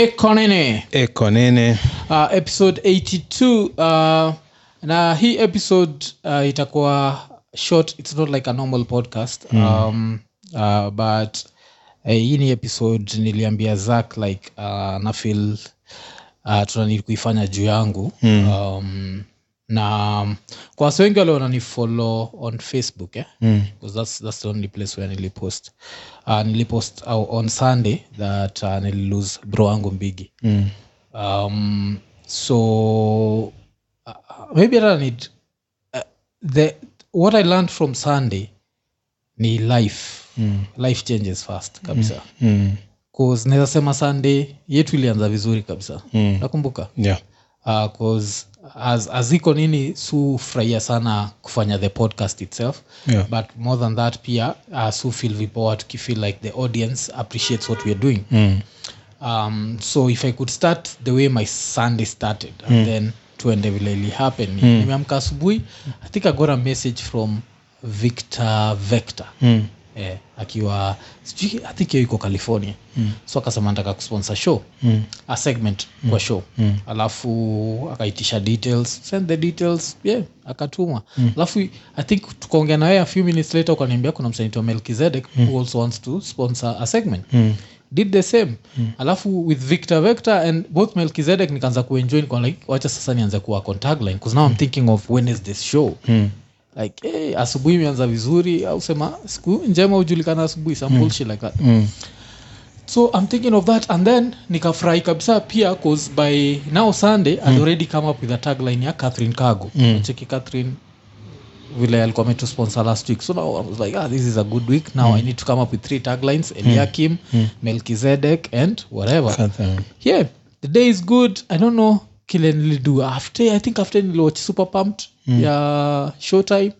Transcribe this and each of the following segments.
ekonene ekonene uh, episode 82 uh, na hii episode uh, itakuwa short it's not like a normal podcast mm. um, uh, but uh, hii ni episode niliambia zak like uh, nafil uh, tunani kuifanya juu yangu mm. um, na um, kwa wasi wengi wale wananifollow on facebook eh? mm. because that's, that's the only place where nilipost uh, nilipost uh, on sunday that uh, nililose bro wangu mbigi Mm. um, so uh, maybe hata need uh, the what I learned from Sunday ni life Mm. life changes fast kabisa Mm. mm naweza sema Sunday yetu ilianza vizuri kabisa Mm. nakumbuka yeah uh, cause as, iko nini sufurahia sana kufanya the podcast itself Yeah. but more than that pia uh, su feel vipoa tukifeel like the audience appreciates what weare doing mm. um, so if i could start the way my sunday started and then tuende vile ilihappen mm. nimeamka asubuhi i think i got a message from victor vector Mm. Eh, akiwa sijui i think hiyo iko california mm. so akasema nataka kusponsor show Mm. a segment mm. kwa show mm. alafu akaitisha details send the details yeah akatumwa mm. alafu i think tukaongea naye a few minutes later ukaniambia kuna msanito melkizedek mm. who also wants to sponsor a segment Mm. did the same mm. alafu with victor vector and both melkizedek nikaanza kuenjoy nikawa like wacha sasa nianze kuwa contagline because now i'm thinking of when is this show Mm. Like hey, asubuhi imeanza vizuri au sema siku njema hujulikana asubuhi some bullshit like that Mm. so i'm thinking of that and then nikafurahi kabisa pia cause by now sunday mm. i'd already come up with a tagline ya catherine cargo mm. cheki catherine vile alikuwa ametu sponsor last week so now i was like ah, this is a good week now i need to come up with three taglines eliakim mm. melkizedek and whatever Catherine. yeah the day is good i don't know kile nilidu after i think after niliwatch super pumped mm. ya showtime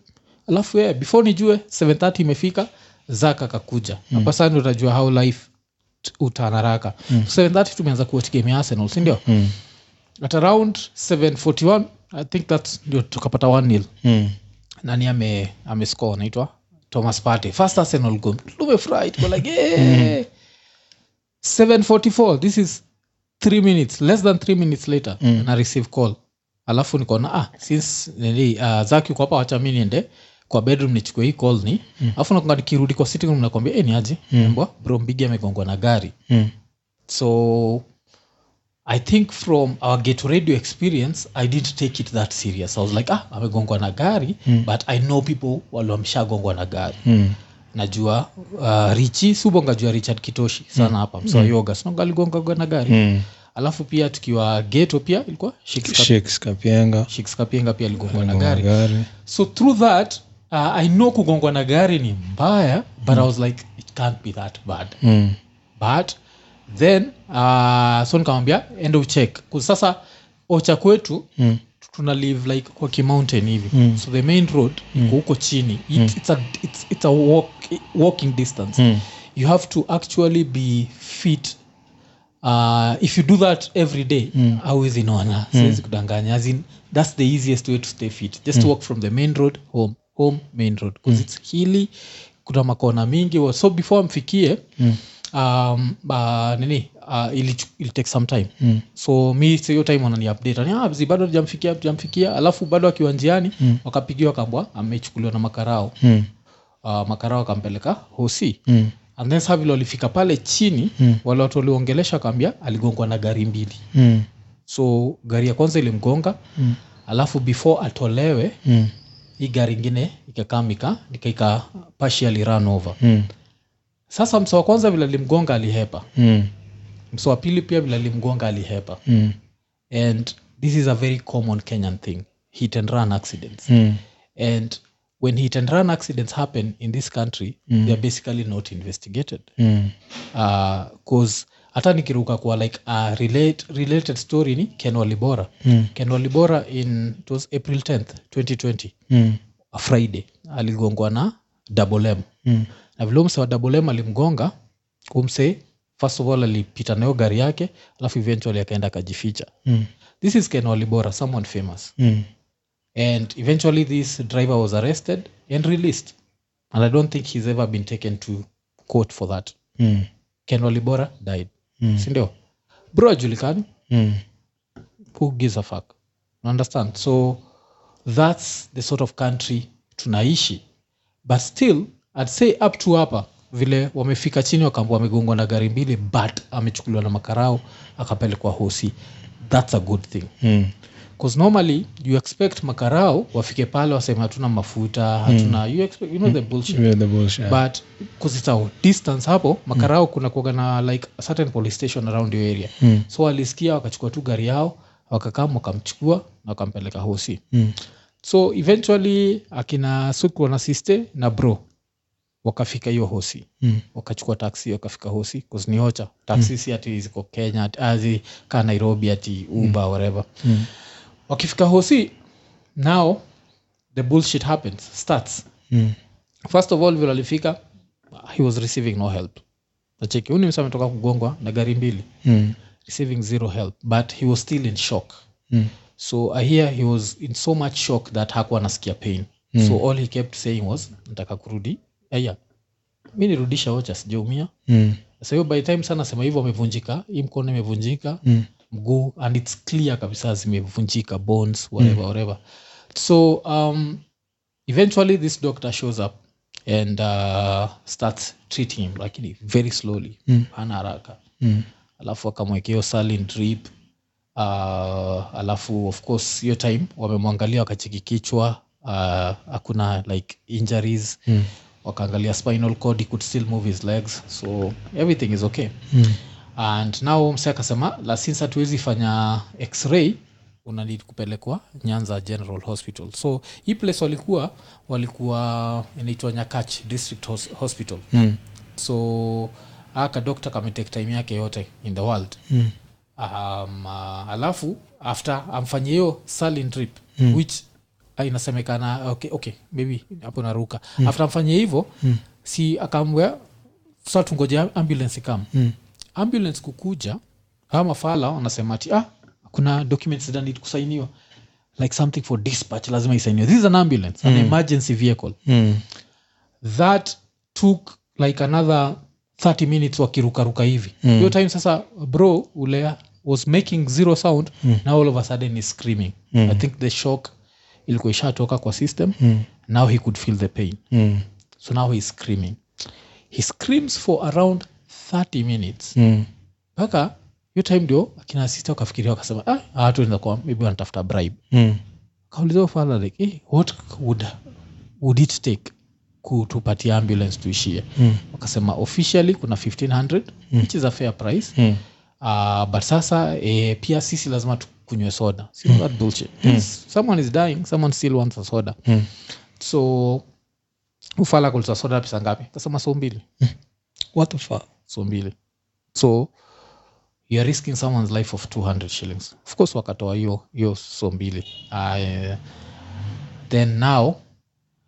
alafu yeah, before nijue 730 imefika zaka kakuja mm. hapa sasa utajua how life utanaraka mm. so 730 tumeanza kuwatch game ya arsenal sindio Mm. at around 741 i think that ndio tukapata 1 nil Mm. nani ame amescore anaitwa thomas pate first arsenal goal tumefurahi tuko like yeah. 744 this is 3 minutes less than 3 minutes later mm. na receive call alafu nikaona ah since nili uh, zaki uko hapa wacha mi niende kwa bedroom nichukue hii call ni alafu nakonga nikirudi kwa sitting room nakwambia eh ni aje mm. bro mbigi amegongwa na gari Mm. so i think from our get radio experience i didn't take it that serious i was like ah amegongwa na gari mm. but i know people waliwamshagongwa na gari Mm. najua uh, richi subongajua richard kitoshi sana hapa msoyoga mm. sinongaligongagwa na gari Mm. Alafu pia tukiwa geto pia ilikuwa Shakes Shakes kapienga Shakes kapienga pia aligongwa na gari. gari. So through that uh, i know kugongwa na gari ni mbaya but i was like it can't be that bad. Mm. but then uh, so nikamwambia enda uchek sasa ocha kwetu Mm. tuna live like kwa kimountain hivi. Mm. so the main road iko huko chini. It, it's a, it's, it's a walk, walking distance. Mm. you have to actually be fit uh, if you do that every day mm. awezi naona siwezi kudanganya as in that's the easiest way to stay fit just walk from the main road home home main road because it's hili kuna makona mingi wa- so before mfikie mm. um, uh, nini uh, ili, ili take some time mm. so mi hiyo time wanani update ah, bado jamfikia jamfikia alafu bado akiwa njiani mm. wakapigiwa kambwa amechukuliwa na makarao Mm. uh, makarao akampeleka hosi Mm. And then saa vile walifika pale chini mm. wale watu waliongelesha akaambia aligongwa na gari mbili Mm. so gari ya kwanza ilimgonga mm. alafu before atolewe Mm. hii gari ingine ikakamika ikaika partially run over Mm. sasa mso wa kwanza vile alimgonga alihepa Mm. mso wa pili pia vile alimgonga alihepa Mm. and this is a very common kenyan thing hit and run accidents Mm. and when hit and run accidents happen in this country mm. theyare basically not investigated Mm. uh, hata nikiruka kwa like a relate, related story ni ken walibora Mm. ken walibora in it was april 10th 2020 Mm. a friday aligongwa na double m Mm. na vile umse wa double m alimgonga umse first of all alipita nayo gari yake alafu eventually akaenda akajificha Mm. this is ken walibora someone famous Mm. And eventually this driver was arrested and released. And i don't think he's ever been taken to court for that. Mm. ken walibora died. Mm. sindio bro ajulikani? Mm. who gives a fuck? You understand? So that's the sort of country tunaishi. But still I'd say up to hapa vile wamefika chini wakaambua wamegongwa na gari mbili but amechukuliwa na makarao akapelekwa hosi. That's a good thing. Mm. Bcause normally you expect makarao wafike pale waseme hatuna mafuta hatuna you, expect, you know the bullshit. Yeah, the bullshit. but because it's a distance hapo makarao kuna kuaga na like a certain police station around your area. Mm. so walisikia wakachukua tu gari yao wakakam wakamchukua na wakampeleka hosi. Mm. so eventually akina sukwa na siste na bro wakafika hiyo hosi. Mm. wakachukua taksi wakafika hosi ni ocha taksi si ati ziko kenya azi kaa nairobi ati uber whatever. Mm. Wakifika hosi now the bullshit happens starts Mm. first of all vile alifika he was receiving no help nacheki huni msa ametoka kugongwa na gari mbili Mm. receiving zero help but he was still in shock Mm. so i hear he was in so much shock that hakuwa anasikia pain mm. so all he kept saying was nataka kurudi aya mi nirudisha ocha sijaumia Mm. sasa by time sana sema hivyo amevunjika hii mkono imevunjika Mm. Mguu and its clear kabisa zimevunjika bones whatever whatever so um, eventually this doctor shows up and uh, starts treating him lakini very slowly Mm. hana haraka Mm. alafu akamwekeo salin drip uh, alafu of course hiyo time wamemwangalia wakacheki kichwa uh, hakuna like injuries Mm. wakaangalia spinal cord he could still move his legs so everything is okay Mm. And now mse akasema la since hatuwezi fanya x-ray unanid kupelekwa nyanza general hospital so hii place walikuwa walikuwa inaitwa nyakach district hospital Mm. so aka dokta kametake time yake yote in the world Mm. um, uh, alafu after amfanyie hiyo salin trip mm. which uh, inasemekana okay, okay maybe hapo naruka mm. after amfanyie hivyo mm. si akamwea sa tungoje ambulance kam Mm. Ambulance kukuja hawa mafala wanasema ati ah, kuna documents that need kusainiwa. Like something for dispatch lazima isainiwe. This is an ambulance an emergency vehicle. Mm. that took like another 30 minutes wakirukaruka hivi. Hiyo time sasa bro ule was making zero sound now all of a sudden is screaming. I think the shock ilikuwa ishatoka kwa system. Now he could feel the pain. Mm. so now he's screaming. He screams for around 30 minutes Mm. mpaka hiyo time ndio akina sista wakafikiria wakasema ah, watu tuenda kuwa maybe wanatafuta bribe Mm. kauliza fala like eh, what would, would it take kutupatia ambulance tuishie Mm. wakasema officially kuna 1500 which is a fair price Mm. uh, but sasa eh, pia sisi lazima tukunywe soda mm. that bullshit mm. someone is dying someone still wants a soda Mm. so ufala kulita soda pesa ngapi kasema so mbili What the fuck? So mbili. So youare risking someone's life of 200 shillings. Of course wakatoa hiyo hiyo so mbili. Uh, then now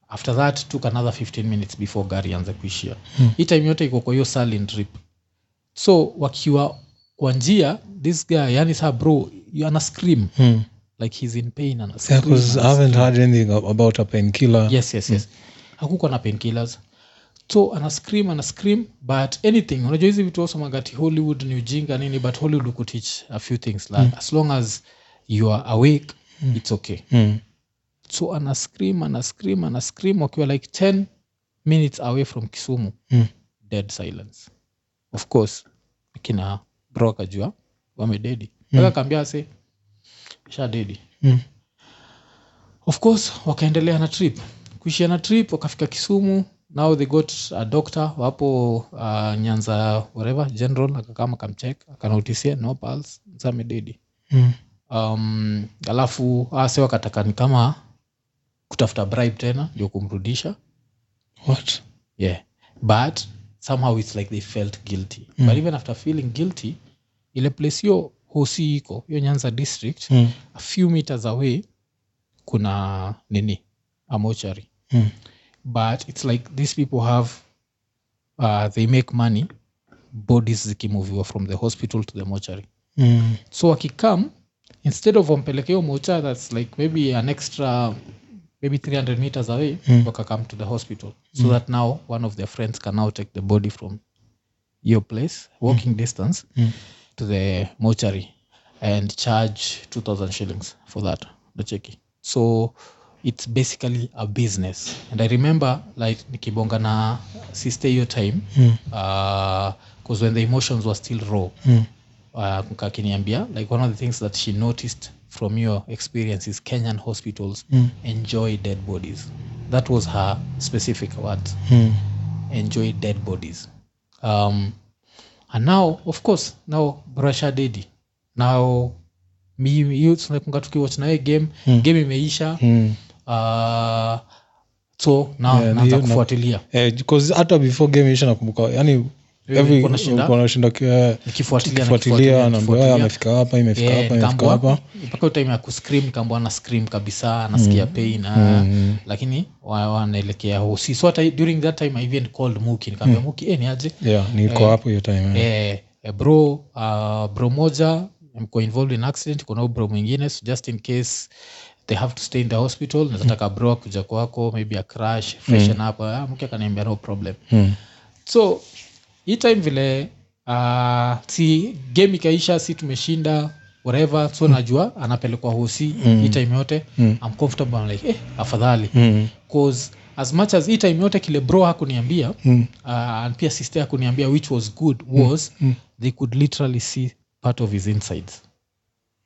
after that took another 15 minutes before gari anze kuishia. Hmm. hii time yote iko kwa hiyo salin trip. So wakiwa kwa njia this guy yani sa bro you ana scream. Hmm. like he's in pain ana Yeah, I haven't heard anything about a painkiller. yes yes yes. Hakukuwa na painkillers so ana scream ana scream but anything. Unajua hizi vitu wasomagati hollywood ni ujinga nini but hollywood could a few things like as long as you are awake it's okay. Mm. so ana scream ana scream ana scream wakiwa like 10 minutes away from kisumu. Mm. dead silence. Of course akina bro akajua wamededi mpaka kaambia se sha dedi Mm. of course wakaendelea na trip. Kuishia na trip wakafika kisumu now they got a doctor wapo uh, nyanza whatever general akakama kamchek akanautisia no pals zamededi Mm. um, alafu ase wakataka ni kama kutafuta bribe tena ndio kumrudisha What? yeah but somehow it's like they felt guilty mm. but even after feeling guilty ile place hiyo hosi iko hiyo nyanza district Mm. a few meters away kuna nini amochari Mm. But it's like these people have uh, they make money bodies zikimuviwa from the hospital to the mochary Mm. so wakikam instead of wampeleke mocha that's like maybe an extra maybe 300 meters away Mm. wakakam to the hospital so that now one of their friends can now take the body from your place walking distance Mm. to the mochary and charge 2000 shillings for that the cheki so it's basically a business and i remember like nikibonga na sister hiyo time Mm. because when the emotions were still raw Mm. uh, akiniambia like one of the things that she noticed from your experience is kenyan hospitals Mm. enjoy dead bodies that was her specific word Mm. enjoy dead bodies um, and now of course now brasha dedi now miunakunga tukiwatch naye game Mm. game imeisha Mm. Uh, so now Yeah, naanza kufuatilia. Eh, before game isha nakumbuka yani Wewe ulikuwa unashinda? nashinda nikifuatilia kifuatilia naambia nikifuatilia. amefika hapa imefika hapa imefika hapa. Mpaka time ya kuscream nikaambua ana scream kabisa anasikia pain ah, Mm. lakini wanaelekea hosi so hata during that time i even called muki. Nikaambia muki eh, ni aje? Yeah niko hapo hiyo time eh. eh, eh, bro uh, bro moja mko involved in accident kuna bro mwingine so just in case they have to stay in the hospital nazataka bro akuja kwako maybe a crash freshen up ah, mke akaniambia no problem Mm. so hii time vile uh, si game ikaisha si tumeshinda whatever so najua anapelekwa hosi mm. hii time yote Mm. I'm comfortable I'm like eh, afadhali Mm. cause as much as hii time yote kile bro hakuniambia Mm. uh, and pia sister hakuniambia which was good was Mm. they could literally see part of his insides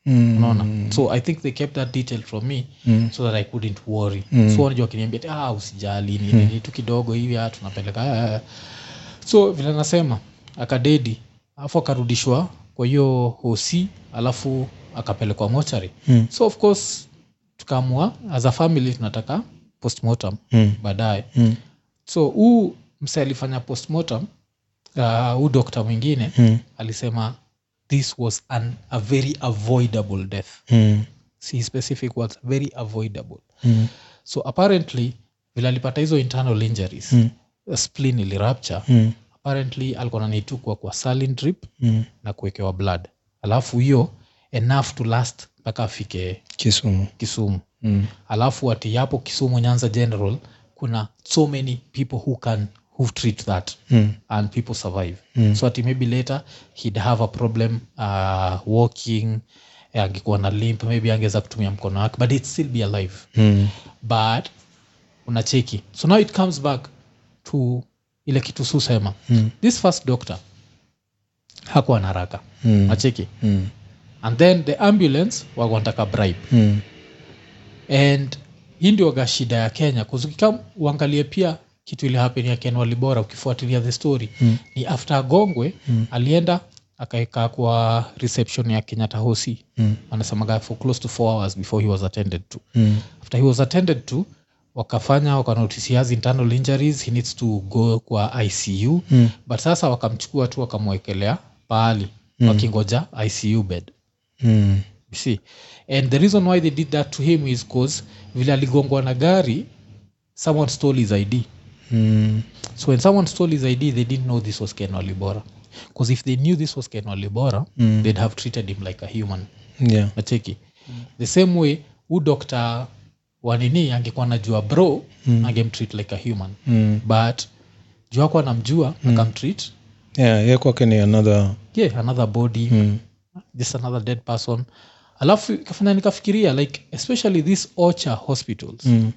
Mm. unaona so i think they kept that detail from me Mm. so that i couldn't worry Mm. so wanajua wakiniambia ah, usijali ni mm. tu kidogo hivi ah, tunapeleka ah, ah." so vile nasema akadedi alafu akarudishwa kwa hiyo hosi alafu akapelekwa mochari Mm. so of course tukaamua as a family tunataka postmortem Mm. baadaye Mm. so huu mse alifanya postmortem uh, dokta mwingine Mm. alisema this was an, a very avoidable death Mm. see specific words very avoidable Mm. so apparently vile alipata hizo internal injuries Mm. spleen ilirapture Mm. apparently alikuwa nanitukwa kwa saline drip Mm. na kuwekewa blood alafu hiyo enough to last mpaka afike kisumu kisumu mm. alafu ati yapo kisumu nyanza general kuna so many people who can who treat that Mm. and people survive Mm. so ati maybe later he'd have a problem uh, walking angekuwa na limp maybe angeweza kutumia mkono wake but it'd still be alive Mm. but unacheki so now it comes back to ile kitu susema Mm. this first doctor hakuwa na haraka Mm. nacheki Mm. and then the ambulance wakwantaka bribe Mm. and hii ndio shida ya kenya kuzukika uangalie pia kitu ile happen ya ken walibora ukifuatilia the story Mm. ni after agongwe Mm. alienda akaeka kwa reception ya kenyatta hosi Mm. anasemaga for close to four hours before he was attended to Mm. after he was attended to wakafanya wakanotice has internal injuries he needs to go kwa icu Mm. but sasa wakamchukua tu wakamwekelea pahali mm. wakingoja icu bed Mm. See and the reason why they did that to him is cause vile aligongwa na gari someone stole his id Mm. So when someone stole his id they didn't know this was ken walibora because if they knew this was ken walibora Mm. they'd have treated him like a human Yeah. nacheki the same way hu dokta wanini angekuwa najua bro mm. angemtreat like a human Mm. but juu ako anamjua mm. akamtreat Yeah, ye kwake ni another yeah another body mm. just another dead person alafu kafanya nikafikiria like especially these ocha hospitals Mm.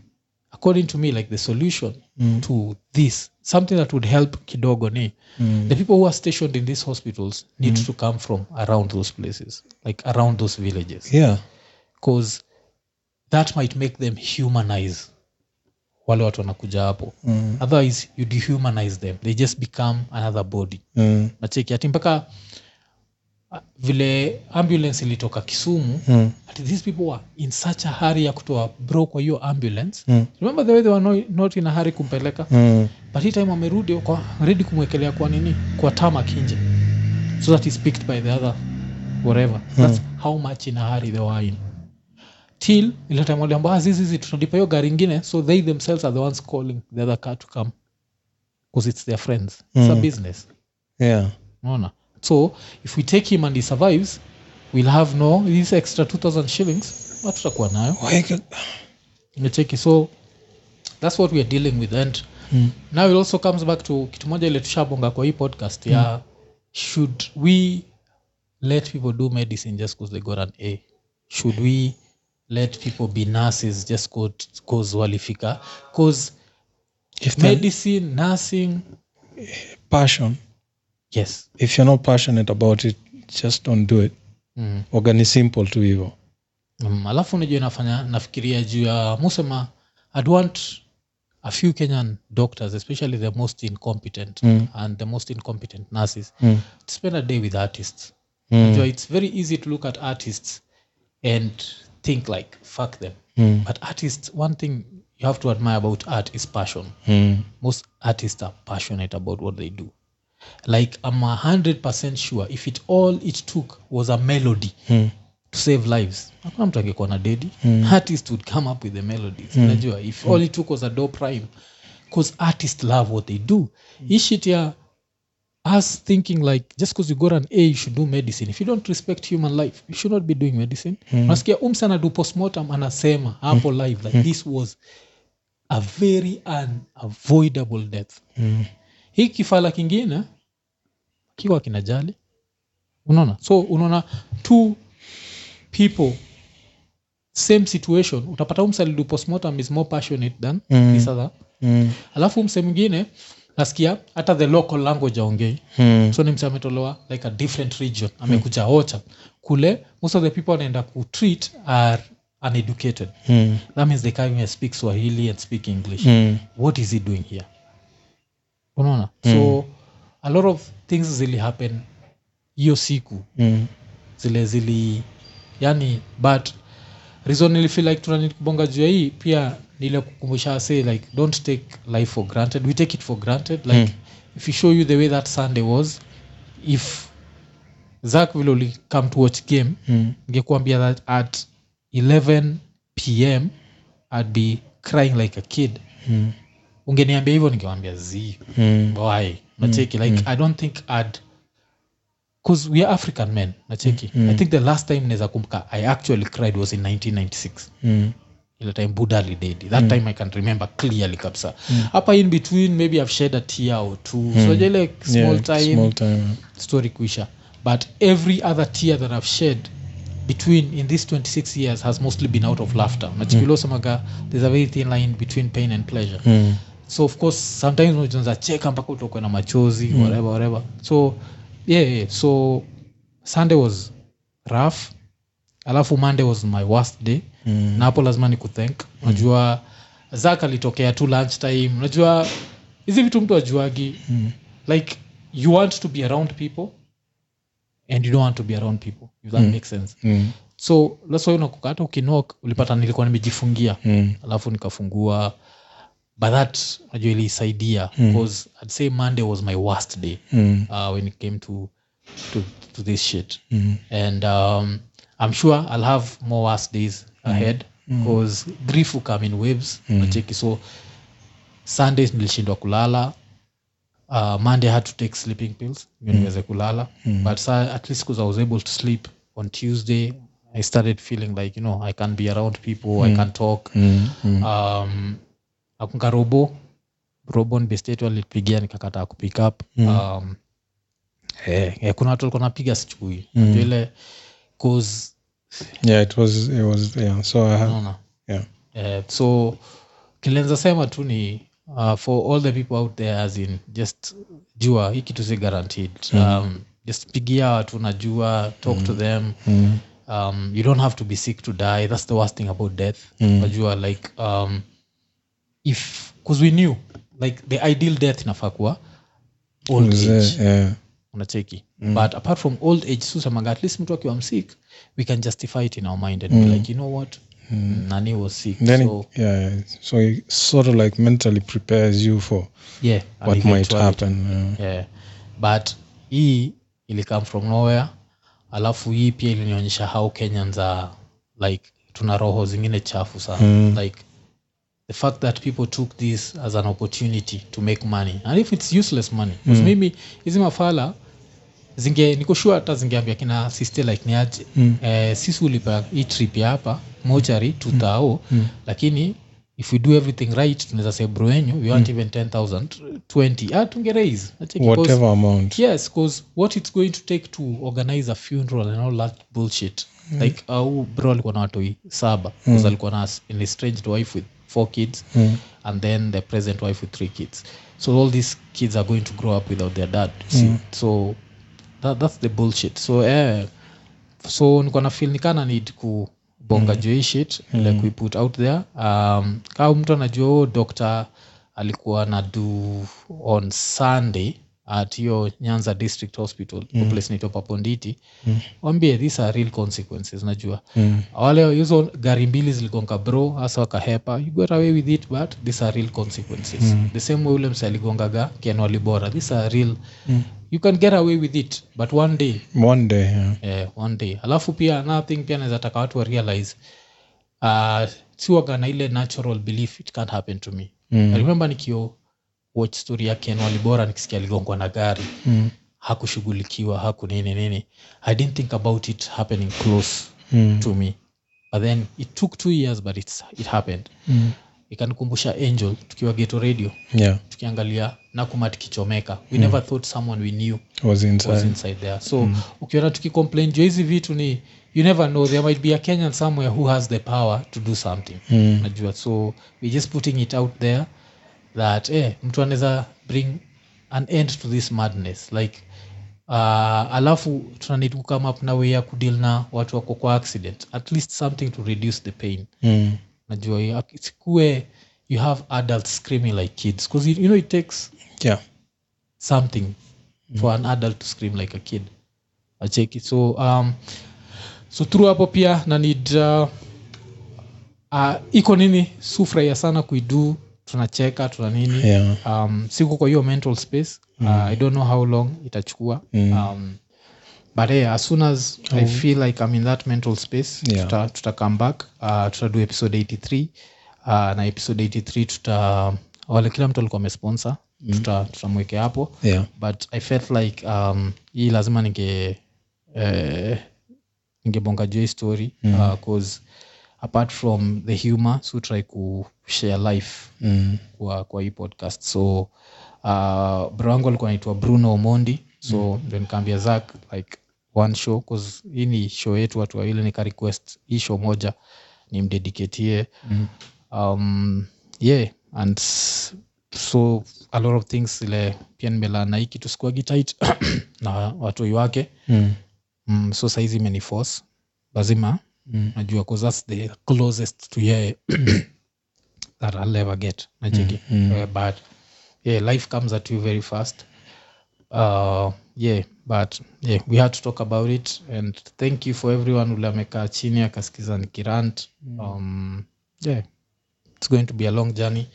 According to me like the solution Mm. to this something that would help kidogo ni Mm. the people who are stationed in these hospitals need to come from around those places like around those villages yeah because that might make them humanize wale watu wanakuja hapo mm. otherwise you dehumanize them they just become another body Mm. nacheki ati mpaka vile ambulance ilitoka kisumu Mm. at these people were in such a hurry ya kutoa bro kwa hiyo ambulance. Mm. remember the way they were no, not in a hurry kumpeleka? Mm. but hii time amerudi kwa redi kumwekelea kwa nini? Kwa tama kinje so that is picked by the other whatever. That's how much in a hurry they were in. Till ile time waliambia hizi hizi zizi tunalipa hiyo gari ingine. So they themselves are the ones calling the other car to come because it's their friends. It's a Mm. business. Yeah. Unaona so if we take him and he survives we'll have no this extra 2000 shillings hatutakuwa nayo? Imecheki so that's what weare dealing with. And Mm. now it also comes back to kitu moja ile tushabonga kwa hii podcast ya should we let people do medicine just because they got an a? Should we let people be nurses just cause walifika? Cause if medicine nursing passion yes if you're not passionate about it just don't do it mm. waga ni simple tu hivo mm. alafu unajua nafanya nafikiria juu ya musema i'd want a few kenyan doctors especially the most incompetent Mm. and the most incompetent nurses mm. to spend a day with artists Mm. Enjoy. it's very easy to look at artists and think like fuck them Mm. but artists one thing you have to admire about art is passion Mm. most artists are passionate about what they do like i'm a hundred percent sure if it all it took was a melody Mm. to save lives hakuna mtu angekuwa na dedi. Artist would come up with the melodies. Unajua if all it took was a do prime because artists love what they do. Hii ishit ya us thinking like just because you got an a you should do medicine. If you don't respect human life you should not be doing medicine. Unasikia umsa anadu postmortem anasema hapo live like this was a very unavoidable death Mm. Hii kifala kingine kiwa kinajali unaona so unaona two people same situation utapata umsalidu postmortem is more passionate than Mm. this other Mm. alafu mse mwingine nasikia hata the local language aongei Mm. so ni mse ametolewa like a different region amekuja ocha kule most of the people anaenda kutreat are uneducated Mm. that means they can't even speak swahili and speak english Mm. what is he doing here unaona? So a lot of things zili happen hiyo siku. Mm. zile zili yani but reason nilifeel like tunanid kubonga juu ya hii pia nile kukumbusha say like don't take life for granted. We take it for granted. Like if you show you the way that sunday was if zak vile uli come to watch game Mm. ngekuambia that at 11 pm i'd be crying like a kid. Mm. Ungeniambia hivyo ningewambia z. Mm. why? Nacheki like i don't think ad because we are african men nacheki. I think the last time naweza kumbuka i actually cried was in 1996 Mm. ile time buddha alidedi that time i can remember clearly kabisa. Hapa in between maybe i've shed a tear or two. So ile small Yeah, time small time. story kuisha. But every other tear that i've shed between in these 26 years has mostly been out of laughter. Nachikilosemaga there's a very thin line between pain and pleasure. Mm. So of course sometimes unaweza cheka mpaka utokwe na machozi mm. whatever whatever. So yeah, yeah. So sunday was rough. Alafu monday was my worst day. Mm. na hapo lazima ni kuthank unajua zak alitokea tu lunch time. Unajua hizi vitu mtu ajuagi Mm. like you want to be around people and you don't want to be around people. If that makes sense. Mm. so that's unakukata ukinok ulipata nilikuwa nimejifungia. Mm. alafu nikafungua but that najua ilisaidia because i'd say monday was my worst day Mm. uh, when it came to, to, to this shit. Mm. and um, i'm sure i'll have more worst days ahead because grief will come in waves nacheki so sundays nilishindwa kulala. Uh, monday i had to take sleeping pills niweze kulala. But sa, at least because i was able to sleep on tuesday i started feeling like you know i can't be around people i can talk. Mm. Mm. um, akunga robo robo nbestetu alipigia nikakataa kupick up um, eh, eh, kuna watu walikuwa napiga sichukui mm. ile cause Yeah, it was it was yeah. So I have yeah. eh, so kilenza sema tu ni uh, for all the people out there as in just jua hii kitu si guaranteed um, just pigia watu najua talk to them Mm. um, you don't have to be sick to die that's the worst thing about death Mm. najua like um, if because we knew like the ideal death inafaa kuwa old Was, age yeah. unacheki but apart from old age susamanga at least mtu akiwa msick we can justify it in our mind and be like you know what nani was sick Then so it, yeah, so it sort of like mentally prepares you for yeah what might happen. yeah. yeah. but hii ili come from nowhere alafu hii pia ilinionyesha how kenyans are like tuna roho zingine chafu sana Mm. like the fact that people took this as an opportunity to make money and if it's useless money mm. mimi hizi mafala zinge nikoshua hata zingeambia kina siste like niaje mm. eh, sisi ulipa hii trip ya hapa mochari tutao mm. lakini if we do everything right tunaweza say bro wenyu we want even 10000 20 ah tunge raise Acheki, whatever amount yes because what it's going to take to organize a funeral and all that bullshit mm. like au bro alikuwa na watoi saba mm. alikuwa na an estranged wife with four kids Mm. and then the present wife with three kids so all these kids are going to grow up without their dad you see so that, that's the bullshit so eh, so niko na feel nikana need kubonga mm. shit mm. like we put out there um, kama mtu anajua doctor alikuwa na do on sunday at hiyo nyanza district hospital mm. place naitwa paponditi mm. wambie these are real consequences najua Mm. wale hizo gari mbili ziligonga bro hasa wakahepa you got away with it but these are real consequences mm. the same way ule mse aligongaga kenwalibora these are real mm. you can get away with it but one day one day yeah. Yeah, one day alafu pia another thing pia naweza taka watu wa realize uh, siwaga na ile natural belief it can't happen to me mm. I remember nikio watch story ya ken walibora nikisikia aligongwa na gari. Mm. hakushughulikiwa haku nini. Nini i didn't think about it happening close Mm. to me. But then it took two years but it's, it happened. Mm. ikanikumbusha angel tukiwa geto radio yeah. tukiangalia nakumat kichomeka. We never thought someone we knew was inside. was inside there. So mm. ukiona tukicomplain juu hizi vitu ni you never know there might be a kenyan somewhere who has the power to do something. Mm. najua. So we're just putting it out there that eh, mtu anaweza bring an end to this madness. Like uh, alafu tunanid kukame up na way ya kudeal na watu wako kwa accident. At least something to reduce the pain. Mm. najua sikue you have adults screaming like kids. Because you, know it takes yeah. something for an adult to scream like a kid. Acheki. So um, so through hapo pia na need uh, uh, iko nini? Sufurahia sana kuidu tunacheka tuna nini. Yeah. Um, siku kwa hiyo mental space. Uh, i don't know how long itachukua. Mm. um, but hey, as soon as i feel like i'm in that mental space Yeah. tuta, tuta come back. Uh, tutadu episode 83 uh, na episode 83 tuta wale kila mtu alikuwa amesponsor. Tuta tutamweke hapo. Yeah. But i felt like um, hii lazima ninge eh, ningebonga juu hii story mm. uh, cause apart from the humor so try kushare life mm. kwa, kwa hii podcast so uh, bro wangu alikuwa anaitwa bruno omondi so mm. ndio nikaambia zak like one show cause hii ni show yetu watu wawili nika request hii show moja nimdediketie mm. um, yeah and so a lot of things ile pia nimelaa na hii kitu sikuagi tight na watoi wake Mm. mm, so saizi imeniforce lazima Mm. najua cause that's the closest to yeye that I'll ever get nacheki Mm, Uh, but yeah life comes at you very fast. Uh, yeah but yeah we had to talk about it and thank you for everyone ule amekaa chini akasikiza nikirant um, yeah it's going to be a long journey.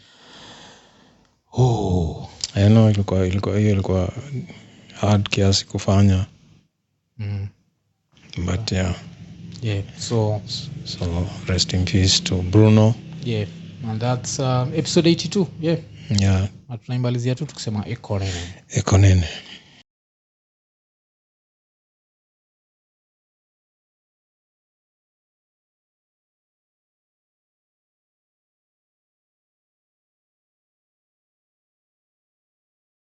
Oh. I know ilikuwa ilikuwa hiyo ilikuwa hard kiasi kufanya. Mm, but yeah yeah so so rest in peace to bruno. Yeah. And that's um, episode 82 yeah. Yeah. Na tunaimalizia tu tukisema ekonene ekonene